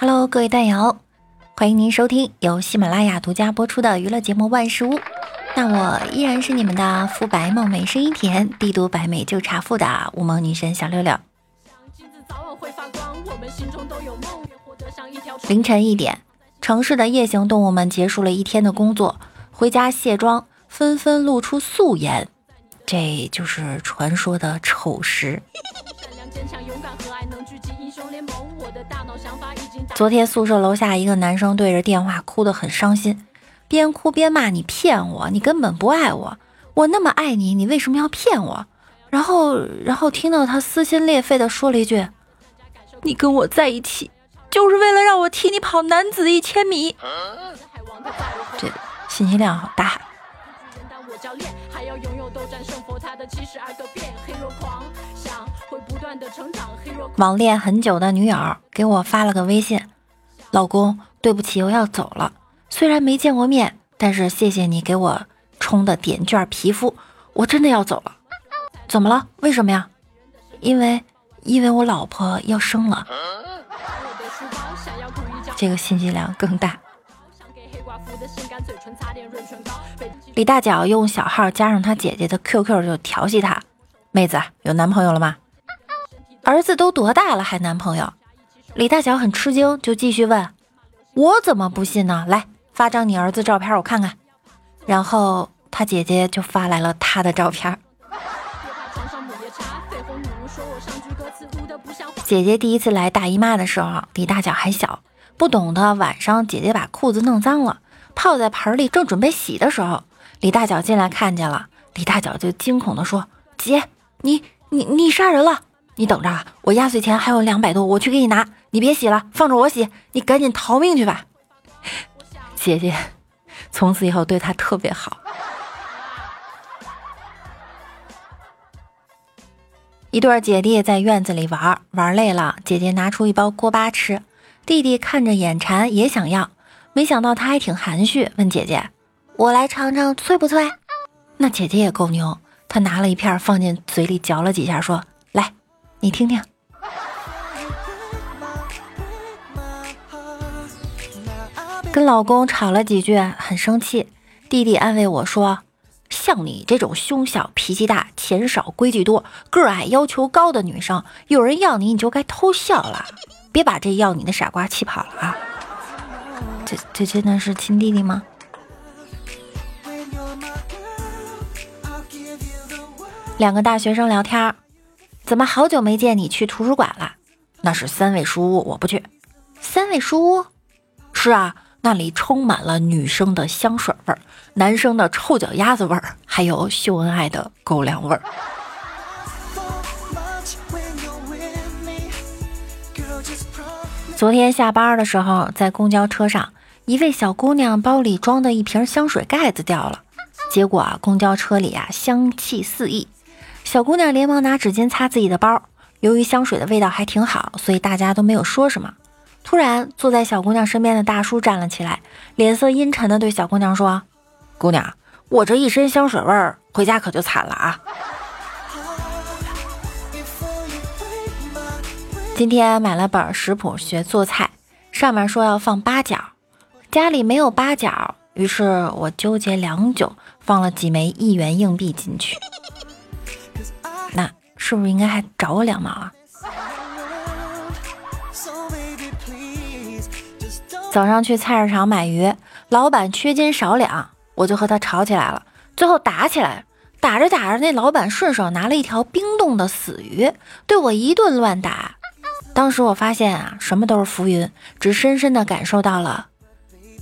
Hello，各位蛋友，欢迎您收听由喜马拉雅独家播出的娱乐节目《万事屋》。那我依然是你们的肤白貌美、声音甜、帝都白美就差富的无梦女神小六六。凌晨一点，城市的夜行动物们结束了一天的工作，回家卸妆，纷纷露出素颜，这就是传说的丑时。善良坚强勇敢和爱能聚集英雄联盟昨天宿舍楼下一个男生对着电话哭得很伤心，边哭边骂：“你骗我，你根本不爱我，我那么爱你，你为什么要骗我？”然后，然后听到他撕心裂肺地说了一句：“你跟我在一起，就是为了让我替你跑男子一千米。”这信息量好大。网恋很久的女友给我发了个微信：“老公，对不起，我要走了。虽然没见过面，但是谢谢你给我充的点券皮肤，我真的要走了。怎么了？为什么呀？因为因为我老婆要生了。这个信息量更大。”李大脚用小号加上他姐姐的 QQ 就调戏他：“妹子有男朋友了吗？”儿子都多大了还男朋友？李大脚很吃惊，就继续问：“我怎么不信呢？来发张你儿子照片我看看。”然后他姐姐就发来了他的照片。姐姐第一次来大姨妈的时候，李大脚还小，不懂得晚上姐姐把裤子弄脏了，泡在盆里，正准备洗的时候，李大脚进来看见了，李大脚就惊恐地说：“姐，你你你杀人了！”你等着啊，我压岁钱还有两百多，我去给你拿。你别洗了，放着我洗。你赶紧逃命去吧，姐姐。从此以后对他特别好。一对姐弟在院子里玩，玩累了，姐姐拿出一包锅巴吃，弟弟看着眼馋也想要，没想到他还挺含蓄，问姐姐：“我来尝尝脆不脆？”那姐姐也够牛，她拿了一片放进嘴里嚼了几下，说。你听听，跟老公吵了几句，很生气。弟弟安慰我说：“像你这种胸小、脾气大、钱少、规矩多、个矮、要求高的女生，有人要你，你就该偷笑了，别把这要你的傻瓜气跑了啊！”这这真的是亲弟弟吗？两个大学生聊天。怎么好久没见你去图书馆了？那是三味书屋，我不去。三味书屋？是啊，那里充满了女生的香水味儿，男生的臭脚丫子味儿，还有秀恩爱的狗粮味儿。昨天下班的时候，在公交车上，一位小姑娘包里装的一瓶香水盖子掉了，结果啊，公交车里啊，香气四溢。小姑娘连忙拿纸巾擦自己的包，由于香水的味道还挺好，所以大家都没有说什么。突然，坐在小姑娘身边的大叔站了起来，脸色阴沉地对小姑娘说：“姑娘，我这一身香水味儿，回家可就惨了啊！”今天买了本食谱学做菜，上面说要放八角，家里没有八角，于是我纠结良久，放了几枚一元硬币进去。那是不是应该还找我两毛啊？早上去菜市场买鱼，老板缺斤少两，我就和他吵起来了，最后打起来，打着打着，那老板顺手拿了一条冰冻的死鱼，对我一顿乱打。当时我发现啊，什么都是浮云，只深深的感受到了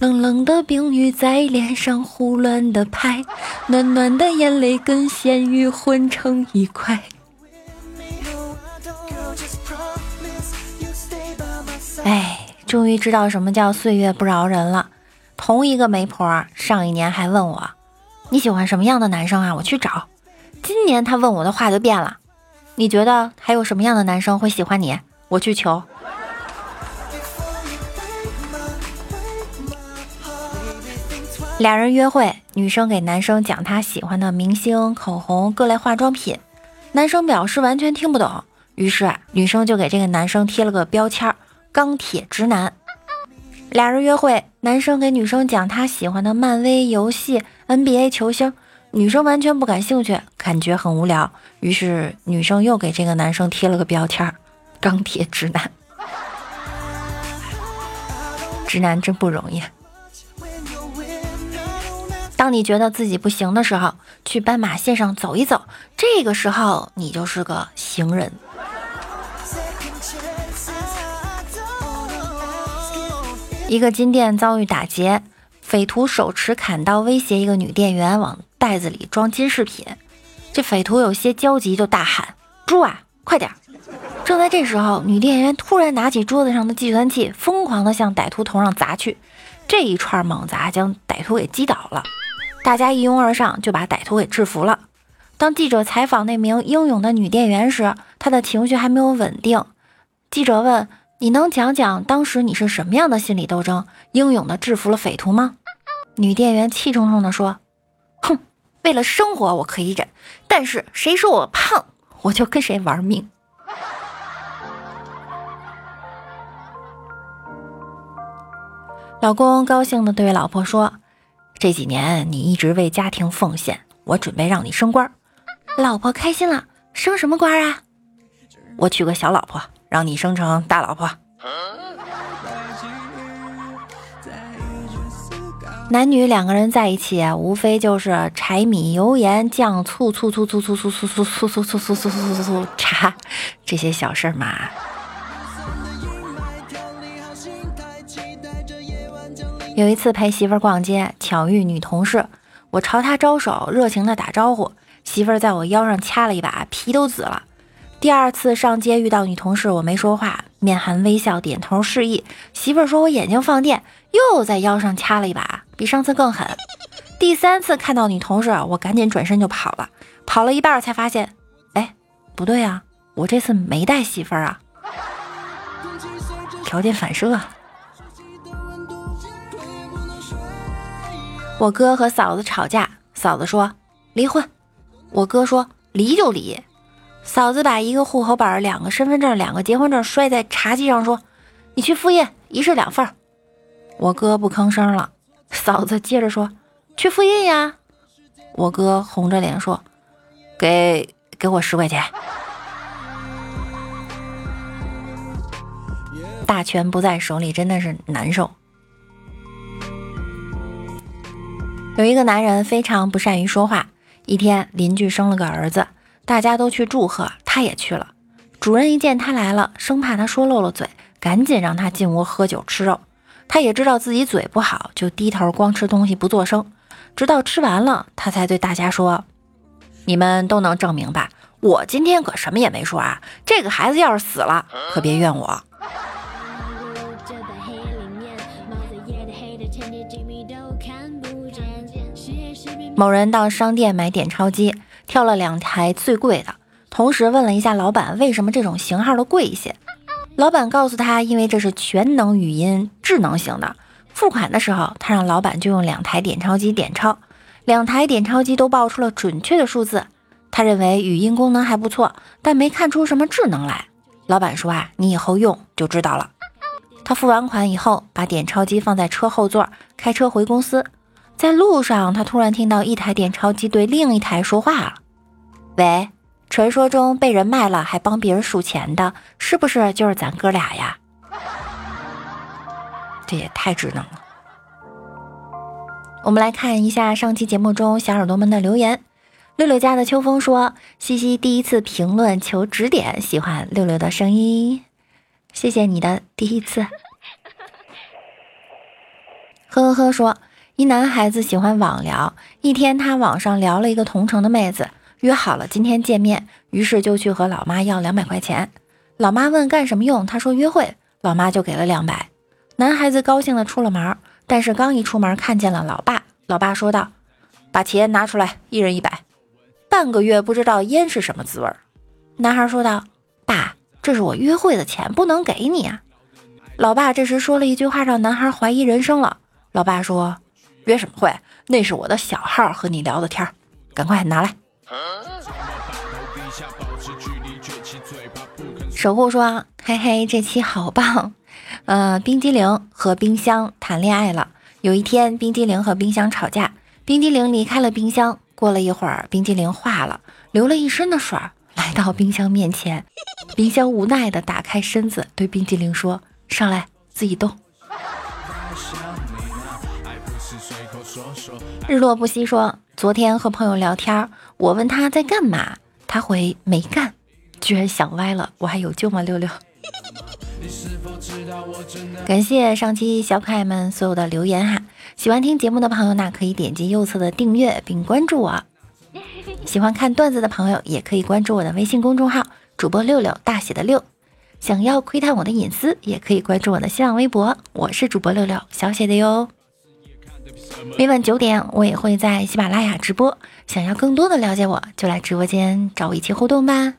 冷冷的冰雨在脸上胡乱的拍，暖暖的眼泪跟咸鱼混成一块。哎，终于知道什么叫岁月不饶人了。同一个媒婆，上一年还问我你喜欢什么样的男生啊？我去找。今年他问我的话就变了，你觉得还有什么样的男生会喜欢你？我去求。俩人约会，女生给男生讲她喜欢的明星、口红、各类化妆品，男生表示完全听不懂。于是女生就给这个男生贴了个标签儿。钢铁直男，俩人约会，男生给女生讲他喜欢的漫威游戏、NBA 球星，女生完全不感兴趣，感觉很无聊。于是女生又给这个男生贴了个标签儿：钢铁直男。直男真不容易。当你觉得自己不行的时候，去斑马线上走一走，这个时候你就是个行人。一个金店遭遇打劫，匪徒手持砍刀威胁一个女店员往袋子里装金饰品。这匪徒有些焦急，就大喊：“猪啊，快点！”正在这时候，女店员突然拿起桌子上的计算器，疯狂地向歹徒头上砸去。这一串猛砸将歹徒给击倒了，大家一拥而上就把歹徒给制服了。当记者采访那名英勇的女店员时，她的情绪还没有稳定。记者问。你能讲讲当时你是什么样的心理斗争？英勇的制服了匪徒吗？女店员气冲冲地说：“哼，为了生活我可以忍，但是谁说我胖，我就跟谁玩命。”老公高兴地对老婆说：“这几年你一直为家庭奉献，我准备让你升官。”老婆开心了：“升什么官啊？我娶个小老婆。”让你升成大老婆。男女两个人在一起，无非就是柴米油盐酱醋醋醋醋醋醋醋醋醋醋醋醋醋醋茶这些小事儿嘛。有一次陪媳妇儿逛街，巧遇女同事，我朝她招手，热情的打招呼，媳妇儿在我腰上掐了一把，皮都紫了。第二次上街遇到女同事，我没说话，面含微笑，点头示意。媳妇儿说我眼睛放电，又在腰上掐了一把，比上次更狠。第三次看到女同事，我赶紧转身就跑了，跑了一半才发现，哎，不对啊，我这次没带媳妇儿啊。条件反射。我哥和嫂子吵架，嫂子说离婚，我哥说离就离。嫂子把一个户口本、两个身份证、两个结婚证摔在茶几上，说：“你去复印，一式两份。”我哥不吭声了。嫂子接着说：“去复印呀。”我哥红着脸说：“给给我十块钱。”大权不在手里，真的是难受。有一个男人非常不善于说话。一天，邻居生了个儿子。大家都去祝贺，他也去了。主人一见他来了，生怕他说漏了嘴，赶紧让他进屋喝酒吃肉。他也知道自己嘴不好，就低头光吃东西不作声。直到吃完了，他才对大家说：“你们都能证明吧？我今天可什么也没说啊！这个孩子要是死了，可别怨我。”某人到商店买点钞机。挑了两台最贵的，同时问了一下老板为什么这种型号的贵一些。老板告诉他，因为这是全能语音智能型的。付款的时候，他让老板就用两台点钞机点钞，两台点钞机都报出了准确的数字。他认为语音功能还不错，但没看出什么智能来。老板说啊，你以后用就知道了。他付完款以后，把点钞机放在车后座，开车回公司。在路上，他突然听到一台点钞机对另一台说话了：“喂，传说中被人卖了还帮别人数钱的，是不是就是咱哥俩呀？”这也太智能了。我们来看一下上期节目中小耳朵们的留言。六六家的秋风说：“西西第一次评论求指点，喜欢六六的声音，谢谢你的第一次。”呵呵呵说。一男孩子喜欢网聊，一天他网上聊了一个同城的妹子，约好了今天见面，于是就去和老妈要两百块钱。老妈问干什么用，他说约会，老妈就给了两百。男孩子高兴的出了门，但是刚一出门看见了老爸，老爸说道：“把钱拿出来，一人一百。”半个月不知道烟是什么滋味儿。男孩说道：“，这是我约会的钱，不能给你啊。”老爸这时说了一句话，让男孩怀疑人生了。老爸说。约什么会？那是我的小号和你聊的天儿，赶快拿来。守护说：“嘿嘿，这期好棒！呃，冰激凌和冰箱谈恋爱了。有一天，冰激凌和冰箱吵架，冰激凌离开了冰箱。过了一会儿，冰激凌化了，流了一身的水，来到冰箱面前。冰箱无奈地打开身子，对冰激凌说：“上来，自己动。”日落不息说：“昨天和朋友聊天，我问他在干嘛，他回没干，居然想歪了。我还有救吗？六六。”感谢上期小可爱们所有的留言哈！喜欢听节目的朋友呢，可以点击右侧的订阅并关注我。喜欢看段子的朋友也可以关注我的微信公众号主播六六大写的六。想要窥探我的隐私，也可以关注我的新浪微博，我是主播六六小写的哟。每晚九点我也会在喜马拉雅直播，想要更多的了解我，就来直播间找我一起互动吧。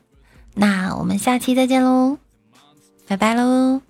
那我们下期再见喽！拜拜喽。